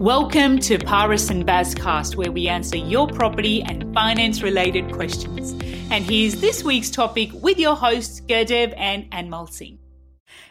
Welcome to Paris and Bazcast, where we answer your property and finance related questions. And here's this week's topic with your hosts, Gurdev and Anmol Singh.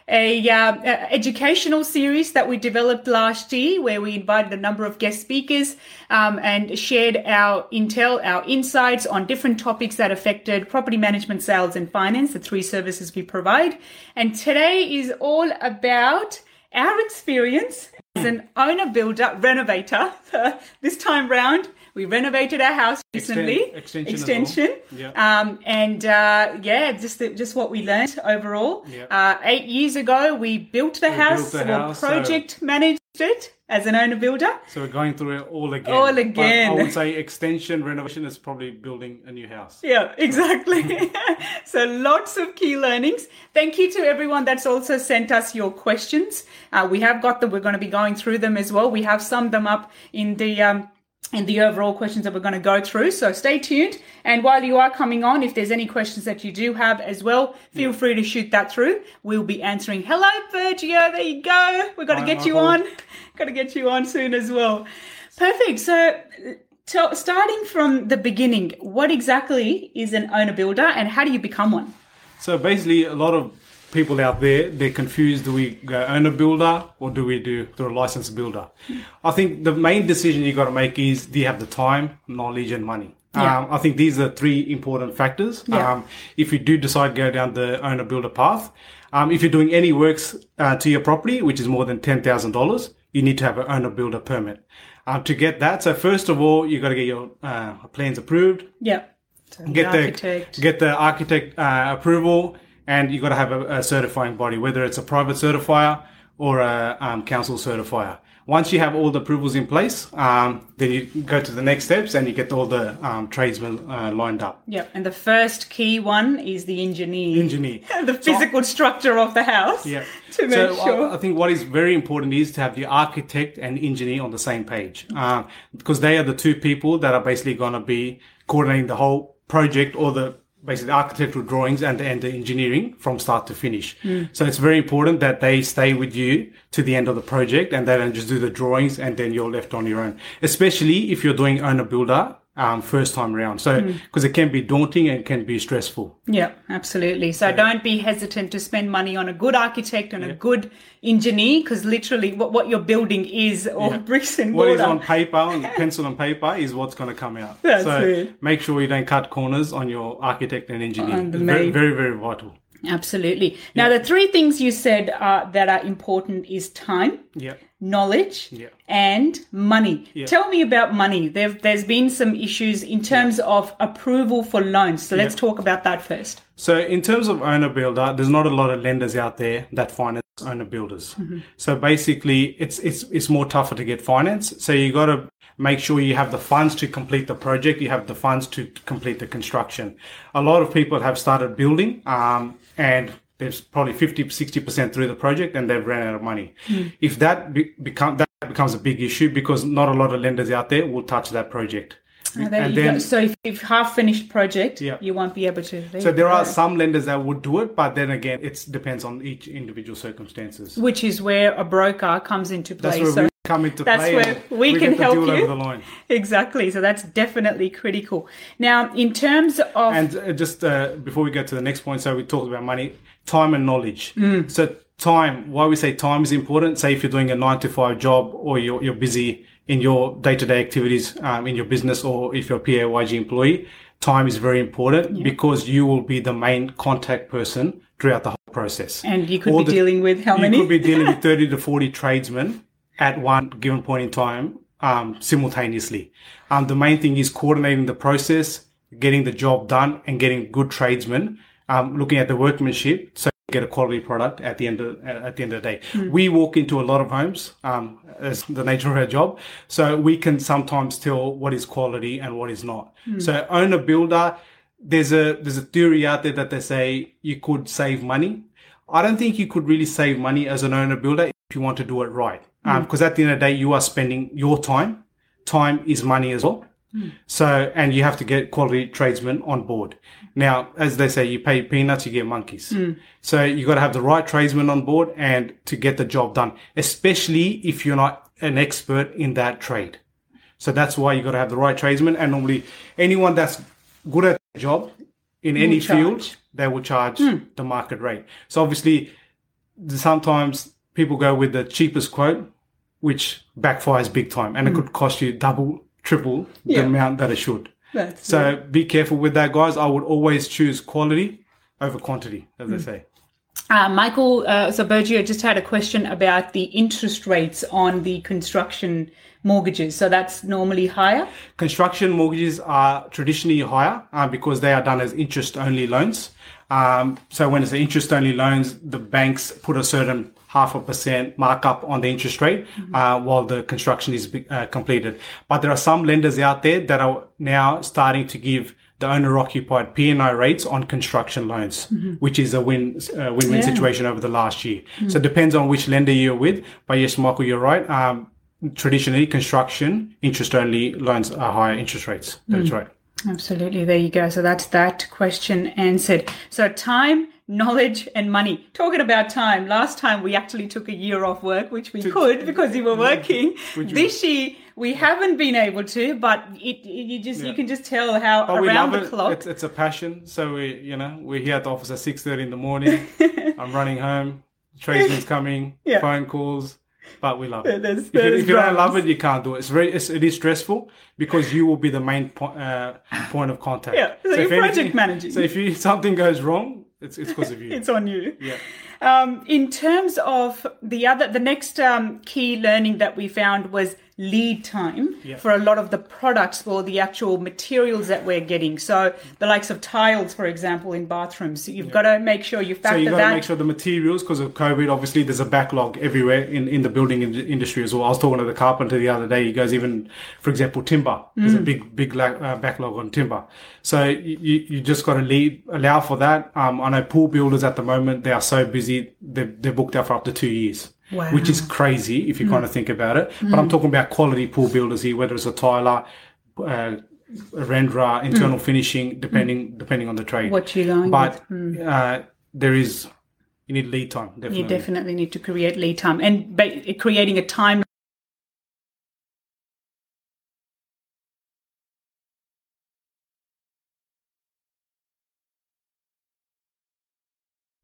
A, uh, educational series that we developed last year, where we invited a number of guest speakers um, and shared our intel, our insights on different topics that affected property management, sales, and finance, the three services we provide. And today is all about our experience as an owner builder renovator. This time round we renovated our house recently. extension, extension. yeah. um, and uh, yeah just the, just what we learned overall. Yeah. uh, eight years ago we built the We house built the house, so- project managed it as an owner builder So we're going through it all again. All But again. I would say extension renovation is probably building a new house. Yeah, exactly. so lots of key learnings. Thank you to everyone that's also sent us your questions. Uh, we have got them. We're going to be going through them as well. We have summed them up in the um, in the overall questions that we're going to go through. So stay tuned. And while you are coming on, if there's any questions that you do have as well, feel free to shoot that through. We'll be answering. Hello, Virgio. There you go. We've got to get you on. Got to get you on soon as well. Perfect. So, so starting from the beginning, what exactly is an owner builder and how do you become one? So basically, a lot of people out there they're confused: do we go owner builder or do we do through a licensed builder? I think the main decision you got to make is: do you have the time, knowledge, and money? Yeah. Um, I think these are three important factors. Yeah. Um, if you do decide to go down the owner builder path, um, if you're doing any works uh, to your property, which is more than ten thousand dollars, you need to have an owner builder permit. Um, to get that, so first of all, you got to get your uh, plans approved Yeah. So get the the architect. get the architect uh, approval, and you've got to have a, a certifying body, whether it's a private certifier or a um, council certifier. Once you have all the approvals in place, um, then you go to the next steps and you get all the um, tradesmen uh, lined up. yeah. And the first key one is the engineer. Engineer. the physical structure of the house. Yeah. To make so I- sure. I, think what is very important is to have the architect and engineer on the same page, um, because they are the two people that are basically going to be coordinating the whole project or the basically architectural drawings and, and the engineering from start to finish. Hmm. So it's very important that they stay with you to the end of the project and they don't just do the drawings and then you're left on your own, especially if you're doing owner builder. Um, first time around. So, Hmm. because it can be daunting and can be stressful. Yeah, absolutely. So don't be hesitant to spend money on a good architect and a good engineer because literally what, what you're building is all Yeah. bricks and What is on paper, on pencil and paper, is what's going to come out. That's so it. make sure you don't cut corners on your architect and engineer. It's very, very, very vital. Absolutely. Now, the three things you said uh, that are important is time, Yeah. knowledge, Yeah. and money. Tell me about money. There, there's been some issues in terms of approval for loans. So let's talk about that first. So in terms of owner builder, there's not a lot of lenders out there that finance owner builders. So basically, it's it's it's more tougher to get finance. So you got to make sure you have the funds to complete the project. You have the funds to complete the construction. A lot of people have started building, um, and there's probably 50, 60% through the project and they've ran out of money. If that be, become, that becomes a big issue because not a lot of lenders out there will touch that project. And then And then- so if, if half finished project, Yeah. you won't be able to. So there are some lenders that would do it, but then again, it depends on each individual circumstances. which is where a broker comes into play. That's where so we come into that's play. where and we can help you. over the line. exactly. So that's definitely critical. Now, in terms of And uh, just uh, before we go to the next point, so we talked about money, time and knowledge. Mm. So time, why we say time is important. Say if you're doing a nine to five job or you're, you're busy in your day to day activities um, in your business or if you're a PAYG employee, time is very important because you will be the main contact person throughout the whole process. and you could All be the- dealing with how you many? You could be dealing with 30 to 40 tradesmen at one given point in time um, simultaneously. Um, the main thing is coordinating the process, getting the job done, and getting good tradesmen. Um, looking at the workmanship, so get a quality product at the end of at the end of the day. Hmm. We walk into a lot of homes, um, as the nature of our job, so we can sometimes tell what is quality and what is not. Hmm. So owner builder, there's a there's a theory out there that they say you could save money. I don't think you could really save money as an owner builder if you want to do it right. Um, hmm. Because at the end of the day, you are spending your time. Time is money as well. Hmm. So, and you have to get quality tradesmen on board. Now, as they say, you pay peanuts, you get monkeys. Hmm. So you got to have the right tradesmen on board and to get the job done, especially if you're not an expert in that trade. So that's why you got to have the right tradesmen. And normally anyone that's good at the job in any field, they will charge hmm. the market rate. So obviously sometimes people go with the cheapest quote, which backfires big time and it could cost you double, triple Yeah. the amount that it should. That's So be careful with that, guys. I would always choose quality over quantity, as Hmm. they say. Uh, Michael uh, Zabergio just had a question about the interest rates on the construction mortgages. So that's normally higher. Construction mortgages are traditionally higher uh, because they are done as interest only loans. Um, so when it's interest only loans, the banks put a certain half a percent markup on the interest rate uh, while the construction is uh, completed. But there are some lenders out there that are now starting to give the owner occupied P&I rates on construction loans, which is a win, uh, win-win Yeah. situation over the last year. So it depends on which lender you're with. But yes, Michael, you're right. Um, traditionally, construction interest only loans are higher interest rates. That's right. Absolutely. There you go. So that's that question answered. So time, knowledge, and money. Talking about time, last time we actually took a year off work, which we could because you were working. This year we haven't been able to, but it, you just you can just tell how But around the it. clock. It's, it's a passion. So we, you know, we're here at the office at six thirty in the morning. I'm running home. Tradesman's coming. Yeah. Phone calls. But we love it. There's- if you, if you don't love it, you can't do it. It's very, it's, it is stressful because you will be the main po- uh, point of contact. Yeah, so you're if project managing. So if you, something goes wrong, it's it's because of you. it's on you. yeah. Um, in terms of the other, the next um, key learning that we found was lead time Yeah. for a lot of the products or the actual materials that we're getting. So the likes of tiles, for example, in bathrooms, you've got to make sure you factor So factor you got that. to make sure the materials, because of COVID, obviously there's a backlog everywhere in, in the building in- industry as well. I was talking to the carpenter the other day. He goes, even for example, timber. There's Mm. a big big uh, backlog on timber. So you, you you just got to lead allow for that. Um, I know pool builders at the moment they are so busy. They they're booked out for up to two years. Wow. Which is crazy if you Mm. kind of think about it. But I'm talking about quality pool builders here, whether it's a tiler, uh, a renderer, internal finishing, depending depending on the trade Mm. what you're going but uh, there is you need lead time definitely. You definitely need to create lead time and creating a time.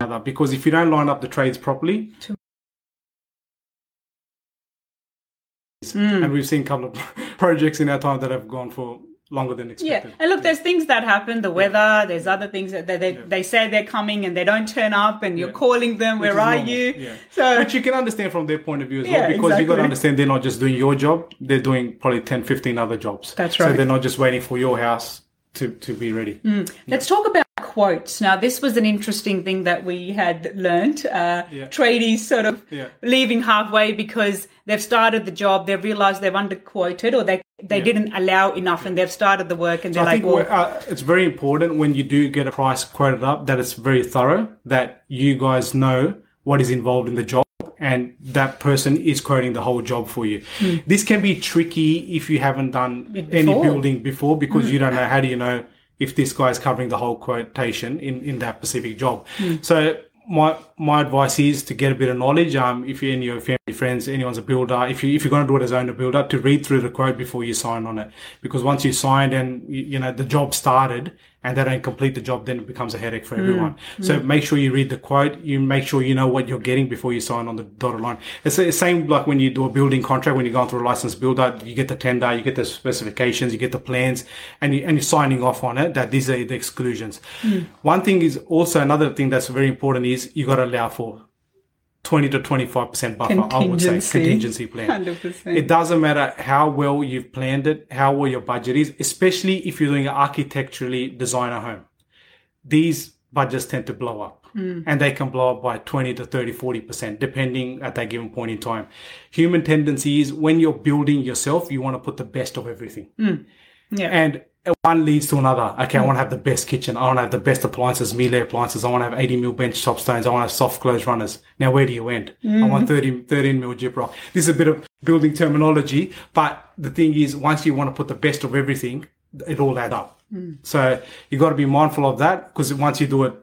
Another, because if you don't line up the trades properly Hmm. and we've seen a couple of projects in our time that have gone for longer than expected. Yeah, and look, there's things that happen. The weather, there's other things that they they, they say they're coming and they don't turn up, and you're Yeah. calling them. Where are normal, you? yeah. So which you can understand from their point of view as Yeah, well because you got to understand they're not just doing your job they're doing probably 10 15 other jobs That's right. so they're not just waiting for your house to, to be ready Let's talk about quotes. Now, this was an interesting thing that we had learned. Uh, Yeah. Tradies sort of Yeah. leaving halfway because they've started the job, they've realized they've underquoted or they, they Yeah. didn't allow enough and they've started the work and So they're I like, think well, uh, it's very important when you do get a price quoted up that it's very thorough, that you guys know what is involved in the job and that person is quoting the whole job for you. This can be tricky if you haven't done It any building before because you don't know how do you know if this guy is covering the whole quotation in, in that specific job. So my my advice is to get a bit of knowledge. Um, if you and your family, friends, anyone's a builder, if you if you're going to do it as owner builder, to read through the quote before you sign on it, because once you signed and you, you know the job started and they don't complete the job, then it becomes a headache for hmm. everyone. Hmm. So make sure you read the quote. You make sure you know what you're getting before you sign on the dotted line. It's the same like when you do a building contract when you're going through a licensed builder, you get the tender, you get the specifications, you get the plans, and you, and you're signing off on it that these are the exclusions. Hmm. One thing is also another thing that's very important is you got to allow for 20 to 25% buffer, I would say, Contingency. plan. 100%. It doesn't matter how well you've planned it, how well your budget is, especially if you're doing an architecturally designer home. These budgets tend to blow up hmm. and they can blow up by 20 to 30, 40%, depending at that given point in time. Human tendency is when you're building yourself, you want to put the best of everything. Hmm. yeah. And one leads to another. Okay, I hmm. want to have the best kitchen. I want to have the best appliances, Miele appliances. I want to have 80 mil bench top stones. I want to have soft close runners. Now, where do you end? I want hmm. 30, 13 mil gyprock. This is a bit of building terminology, but the thing is, once you want to put the best of everything, it all add up. Hmm. So you got to be mindful of that because once you do a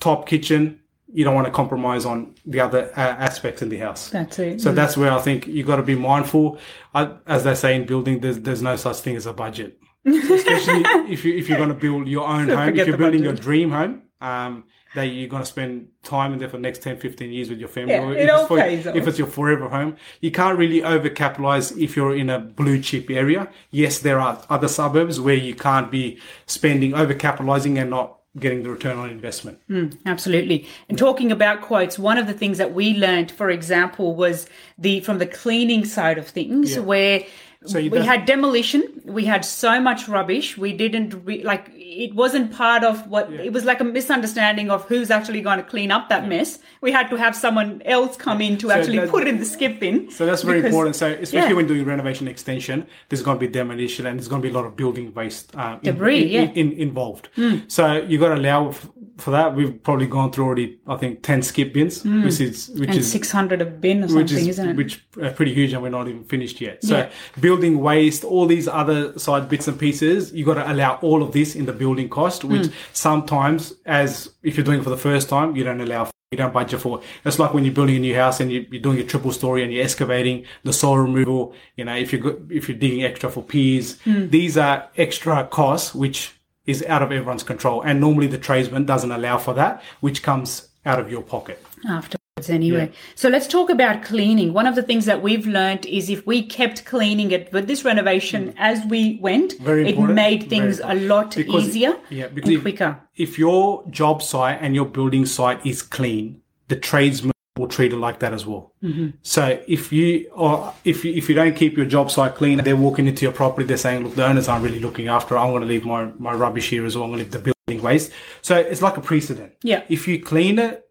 top kitchen, you don't want to compromise on the other uh, aspects in the house. That's it. So that's where I think you got to be mindful. I, as they say in building, there's there's no such thing as a budget, especially if you if you're going to build your own home. If you're building budget. your dream home, um, that you're going to spend time in there for the next 10, 15 years with your family. Yeah, it if, all it's for- pays off. if it's your forever home, you can't really overcapitalize if you're in a blue chip area. Yes, there are other suburbs where you can't be spending overcapitalizing and not getting the return on investment. Absolutely. And talking about quotes, one of the things that we learned, for example, was the from the cleaning side of things, Yeah. where So you we def- had demolition, we had so much rubbish, we didn't re- like it wasn't part of what it was like a misunderstanding of who's actually going to clean up that mess. We had to have someone else come in to actually that- put it in the skip bin. So that's very because- important. So especially yeah. when doing renovation extension, there's going to be demolition and there's going to be a lot of building waste uh, Debris, in, yeah. Hmm. in, involved. So you got to allow for that. We've probably gone through already, I think, ten skip bins, which is which and is six hundred a bin or which something, is isn't it? which are pretty huge, and we're not even finished yet. So Yeah. building waste, all these other side bits and pieces, you got to allow all of this in the building cost, which sometimes, as if you're doing it for the first time, you don't allow. You don't budget for. It's like when you're building a new house and you- you're doing a triple story and you're excavating the soil removal. You know, if you go, if you're digging extra for piers, Hmm. these are extra costs which is out of everyone's control. And normally the tradesman doesn't allow for that, which comes out of your pocket. afterwards anyway. So let's talk about cleaning. One of the things that we've learned is if we kept cleaning it with this renovation as we went, Mm. It made things a lot Because- easier yeah, because and if- quicker. if your job site and your building site is clean, the tradesman will treat it like that as well. Mm-hmm. So if you or if you, if you don't keep your job site clean, they're walking into your property, they're saying, "Look, the owners aren't really looking after. it. I'm going to leave my my rubbish here as well. I'm going to leave the building waste." So it's like a precedent. Yeah. If you clean it.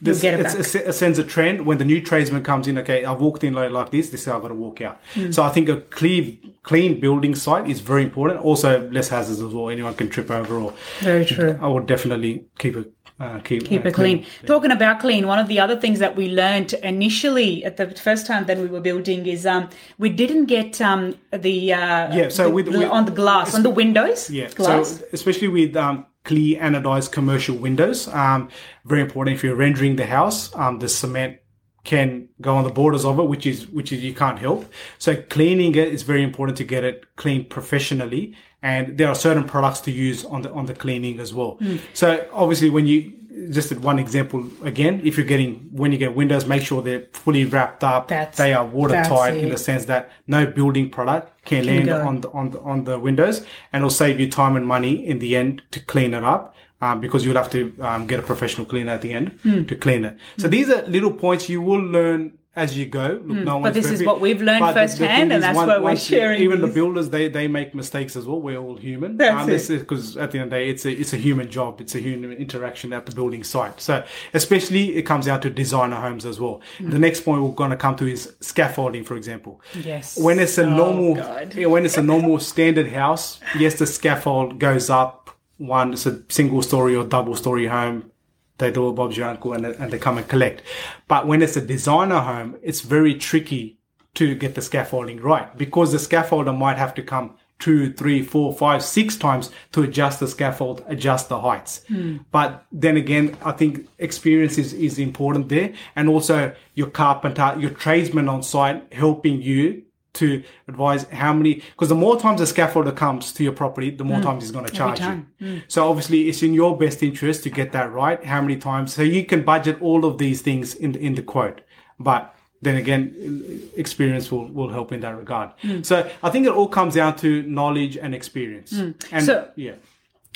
This, get it sends a trend when the new tradesman comes in. Okay, I've walked in like, like this. This is how I've got to walk out. Hmm. So I think a clean, clean building site is very important. Also, less hazards as well. Anyone can trip over or Very true. I would definitely keep it uh, keep Keep uh, it clean. Talking about clean, one of the other things that we learned initially at the first time that we were building is um, we didn't get um, the uh, Yeah, so the with- with- on the glass on the windows. Yeah, glass. so especially with um, clear anodized commercial windows, um, very important. If you're rendering the house, um, the cement can go on the borders of it, which is which is you can't help. So cleaning it is very important to get it cleaned professionally, and there are certain products to use on the on the cleaning as well. Hmm. So obviously, when you just one example again, if you're getting when you get windows, make sure they're fully wrapped up. That's- they are watertight in the sense that no building product can land go. on the, on the, on the windows, and it'll save you time and money in the end to clean it up. Um, because you'll have to um, get a professional cleaner at the end Hmm. to clean it. So these are little points you will learn as you go. Look, no But this is what we've learned But firsthand, and that's one- why we're sharing Even the builders, they they make mistakes as well. We're all human. That's is because at the end of the day, it's a it's a human job. It's a human interaction at the building site. So especially it comes down to designer homes as well. Hmm. The next point we're going to come to is scaffolding, for example. Yes. When it's a Oh, normal, God. when it's a normal standard house, yes, the scaffold goes up. One, it's a single story or double story home. They do it, Bob's your uncle, and, and they come and collect. But when it's a designer home, it's very tricky to get the scaffolding right because the scaffolder might have to come two, three, four, five, six times to adjust the scaffold, adjust the heights. Hmm. But then again, I think experience is, is important there. And also your carpenter, your tradesman on site helping you to advise how many, because the more times a scaffolder comes to your property, the more mm. times he's going to charge you. Mm. So obviously it's in your best interest to get that right. How many times? So you can budget all of these things in the, in the quote. But then again, experience will, will help in that regard. Mm. So I think it all comes down to knowledge and experience. And So- yeah.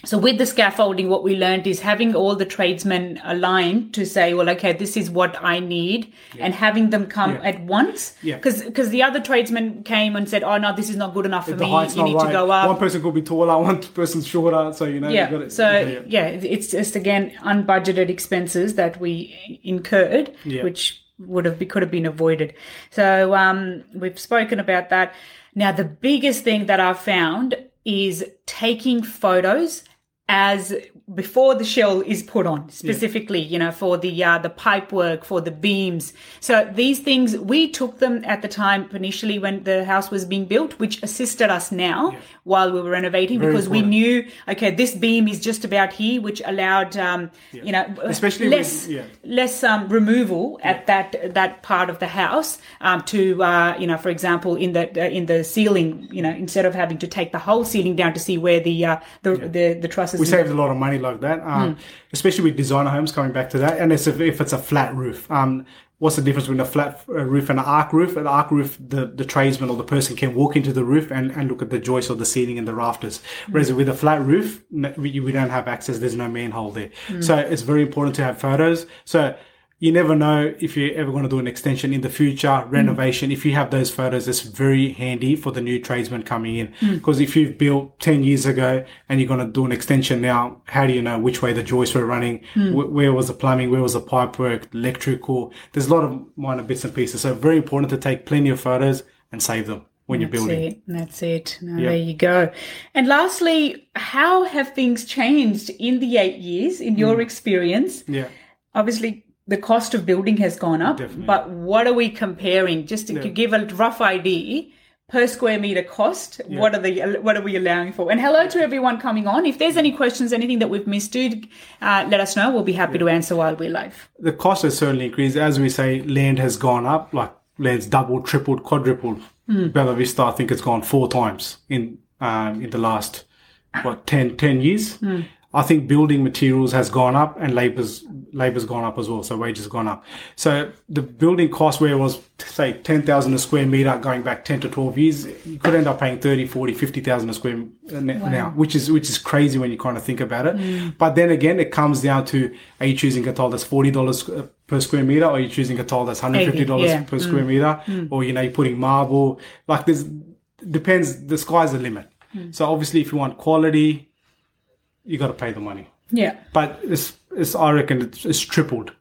So with the scaffolding, what we learned is having all the tradesmen aligned to say, well, okay, this is what I need, and having them come Yeah. at once. Yeah. Because the other tradesmen came and said, oh no, this is not good enough for me. You need right. to go up. One person could be taller, one person's shorter. So, you know, yeah. so yeah. yeah, it's just again unbudgeted expenses that we incurred, Yeah. which would have could have been avoided. So um, we've spoken about that. Now the biggest thing that I've found is taking photos as before the shell is put on specifically you know for the uh, the pipe work for the beams. So these things we took them at the time initially when the house was being built which assisted us now while we were renovating Very because we knew okay this beam is just about here which allowed um, you know Especially less yeah. less um, removal at that that part of the house um, to uh, you know for example in the uh, in the ceiling you know instead of having to take the whole ceiling down to see where the uh, the, the the trusses we saved a lot of money like that, um, especially with designer homes. Coming back to that, and it's if, if it's a flat roof. Um, what's the difference between a flat uh, roof and an arc roof? An arc roof, the, the tradesman or the person can walk into the roof and, and look at the joists or the ceiling and the rafters. Whereas with a flat roof, we, we don't have access. There's no manhole there. So it's very important to have photos. So you never know if you're ever going to do an extension in the future, mm. renovation. If you have those photos, it's very handy for the new tradesman coming in. Mm. Because if you've built 10 years ago and you're going to do an extension now, how do you know which way the joists were running? Mm. Wh- where was the plumbing? Where was the pipe work? Electrical? There's a lot of minor bits and pieces. So very important to take plenty of photos and save them when you're building. it. That's it. Now, Yeah. There you go. And lastly, how have things changed in the eight years, in Mm. your experience? Yeah. Obviously, the cost of building has gone up, Definitely. but what are we comparing? Just to Yeah. give a rough idea per square meter cost. What are the what are we allowing for? And hello to everyone coming on. If there's any questions, anything that we've missed, do uh, let us know. We'll be happy to answer while we're live. the cost has certainly increased. As we say, land has gone up, like land's doubled, tripled, quadrupled. Bella Vista, I think it's gone four times in um, in the last what 10, 10 years. I think building materials has gone up and labor's labor's gone up as well. So wages gone up. So the building cost where it was say 10,000 a square meter going back 10 to 12 years, you could end up paying 30, 40, 50,000 a square uh, now, which is which is crazy when you kind of think about it. But then again, it comes down to are you choosing a tile that's $40 uh, per square meter or are you choosing a tile that's $150 Yeah. per square meter or you know you're putting marble like there's depends the sky's the limit. So obviously if you want quality you got to pay the money. Yeah. But it's, it's I reckon it's, it's tripled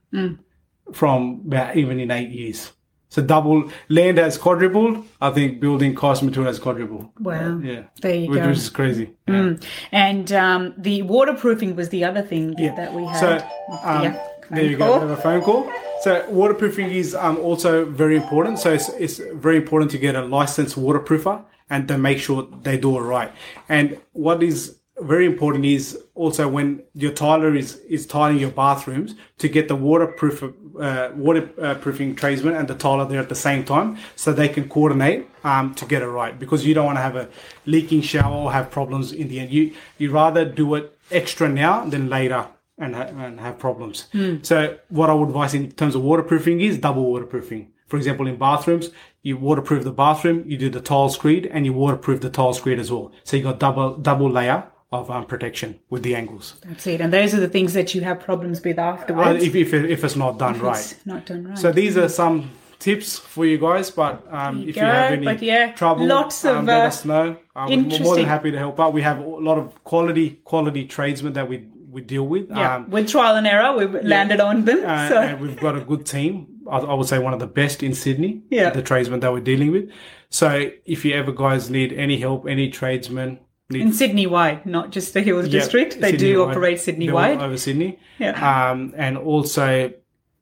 from about even in eight years. So double land has quadrupled. I think building cost material has quadrupled. Wow. Yeah. There you which, go. which is crazy. Yeah. And um, the waterproofing was the other thing that we had. So um, Yeah. there you go. Have a phone call. So waterproofing is um, also very important. So it's, it's very important to get a licensed waterproofer and to make sure they do it right. And what is very important is also when your tiler is is tiling your bathrooms to get the waterproof uh, waterproofing tradesman and the tiler there at the same time so they can coordinate um, to get it right because you don't want to have a leaking shower or have problems in the end. You you rather do it extra now than later and, ha- and have problems. So what i would advise in terms of waterproofing is double waterproofing. For example in bathrooms you waterproof the bathroom you do the tile screed and you waterproof the tile screed as well. So you got double double layer of um, protection with the angles That's it. And those are the things that you have problems with uh, afterwards. if, if, if it's not done right. It's not done right. So these are some tips for you guys, but um, you if go, you have any yeah, trouble, lots um, of, let uh, us know. Uh, we're more than happy to help out. We have a lot of quality quality tradesmen that we we deal with. yeah. Um, with trial and error, we've landed on them. uh, so and we've got a good team. I, I would say one of the best in Sydney. Yeah. The tradesmen that we're dealing with. So if you ever guys need any help, any tradesmen in Sydney wide, not just the Hills Yeah, District. They do Sydney-wide. operate Sydney wide over Sydney. Yeah. Um, and also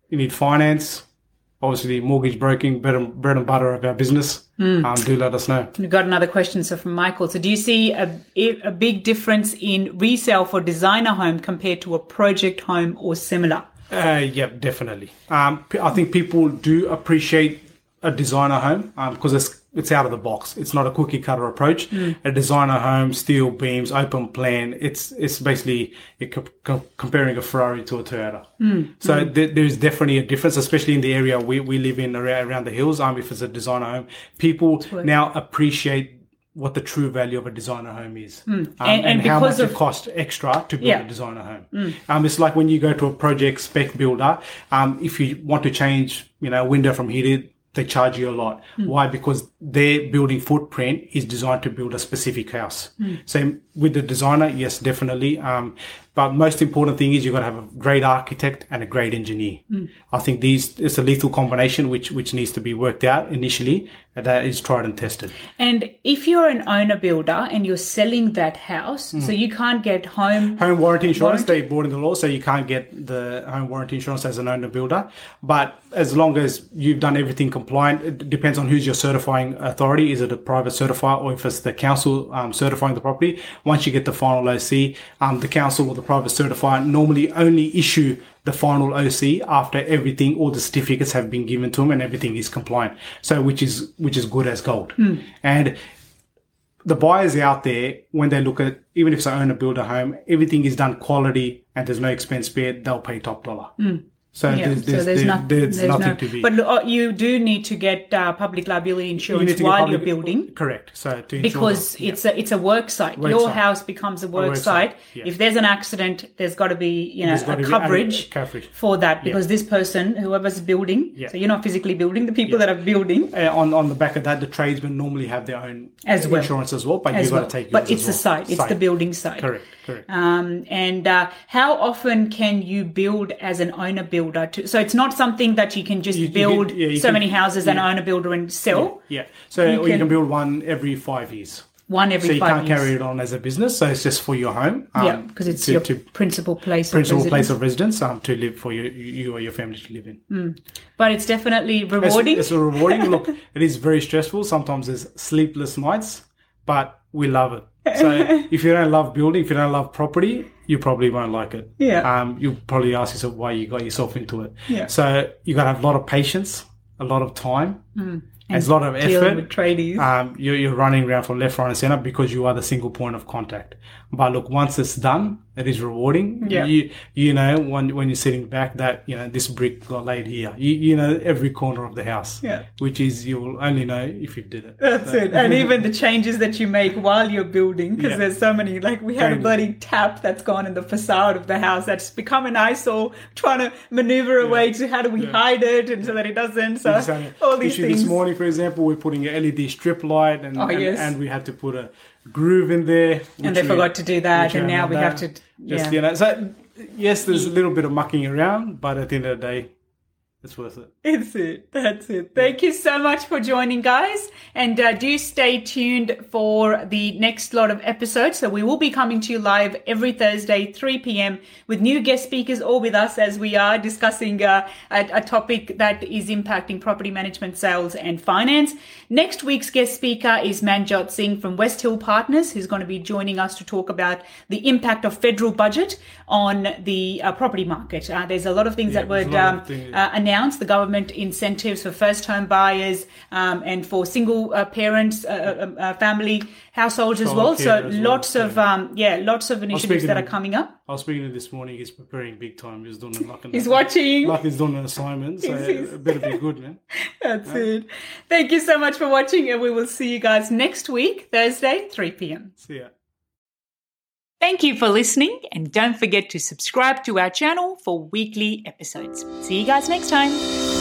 you need finance. Obviously, mortgage broking, bread and, bread and butter of our business. Hmm. Um, do let us know. We've got another question. So from Michael. So do you see a, a big difference in resale for designer home compared to a project home or similar? Uh, yeah, definitely. Um, I think people do appreciate a designer home because it's it's out of the box. It's not a cookie cutter approach. A designer home, steel beams, open plan. It's it's basically co- co- comparing a Ferrari to a Toyota. So th- there's definitely a difference, especially in the area we, we live in around, around the hills. Um, if it's a designer home, people now appreciate what the true value of a designer home is, um, and, and how because much of- it costs extra to build Yeah. a designer home. Um, it's like when you go to a project spec builder. Um, if you want to change, you know, a window from heated, they charge you a lot. Why? Because their building footprint is designed to build a specific house. Hmm. So with the designer, yes, definitely. Um, But most important thing is you've got to have a great architect and a great engineer. Hmm. I think these it's a lethal combination which which needs to be worked out initially. That is tried and tested. And if you're an owner builder and you're selling that house, hmm. so you can't get home. Home warranty insurance, they brought in the law, so you can't get the home warranty insurance as an owner builder. But as long as you've done everything compliant, it depends on who's your certifying authority. Is it a private certifier or if it's the council um, certifying the property? Once you get the final OC, um, the council or the private certifier normally only issue the final OC after everything, all the certificates have been given to them and everything is compliant. So, which is, which is good as gold. And the buyers out there, when they look at, even if it's an a builder home, everything is done quality and there's no expense spared, they'll pay top dollar. So, Yeah, there's, there's, so there's, there- not, there's nothing no, to be. But uh, you do need to get uh, public liability insurance get while public- you're building. Correct. So, to because that- yeah. it's a it's a work site. Work Your site. house becomes a work, work site. site, yeah. If there's an accident, there's got to be you know a coverage, coverage. for that because this person, whoever's building, Yeah. so you're not physically building, the people that are building Uh, on on the back of that, the tradesmen normally have their own As well. insurance as well, but as you've well. got to take. But it's the well. site, it's the building site. Correct. Um, and uh, how often can you build as an owner builder? To, so it's not something that you can just You- you build can- yeah, you so can- many houses and yeah. owner builder and sell yeah. So or you can- can build one every five years. one every so you can't years. carry it on as a business. So it's just for your home. Um, yeah, because it's to, your to principal place. principal of place of residence um, to live for you, you or your family to live in. But it's definitely rewarding. it's a rewarding. Look, it is very stressful. Sometimes there's sleepless nights, but we love it. So if you don't love building, if you don't love property, you probably won't like it. Yeah. Um, you'll probably ask yourself why you got yourself into it. Yeah. So you got to have a lot of patience, a lot of time, and a lot of effort. with tradies. um, you're, you're running around from left, right, and center because you are the single point of contact. But look, once it's done, it is rewarding. Yeah. You, you know, when, when you're sitting back that, you know, this brick got laid here. You, you know, every corner of the house. Yeah. Which is, you will only know if you did it. That's it. And even the changes that you make while you're building, because Yeah. there's so many. Like we had a bloody tap that's gone in the facade of the house that's become an eyesore, trying to maneuver a way to how do we hide it and so that it doesn't. So Exactly. all these Issue things. This morning, for example, we're putting an LED strip light and, Oh, and, yes. and we had to put a groove in there. and they forgot to do that, and now we done have to. Just, yeah. you know, so yes, there's a little bit of mucking around, but at the end of the day, it's worth it. It's it. That's it. Thank you so much for joining, guys. And uh, do stay tuned for the next lot of episodes. So we will be coming to you live every Thursday, 3 p.m. with new guest speakers or with us as we are discussing uh, a, a topic that is impacting property management, sales and finance. Next week's guest speaker is Manjot Singh from West Hill Partners, who's going to be joining us to talk about the impact of federal budget on the uh, property market. Uh, there's a lot of things that were um, uh, announced the government incentives for first home buyers um, and for single uh, parents, uh, uh, uh, family households as well. So as well, lots of um, yeah, lots of initiatives that are coming up. I was speaking to this morning. He's preparing big time. He's doing like an, He's watching. like he's doing an assignment. So it better be good, man. That's it. Thank you so much for watching, and we will see you guys next week, Thursday, 3 p.m. See ya. Thank you for listening, and don't forget to subscribe to our channel for weekly episodes. See you guys next time.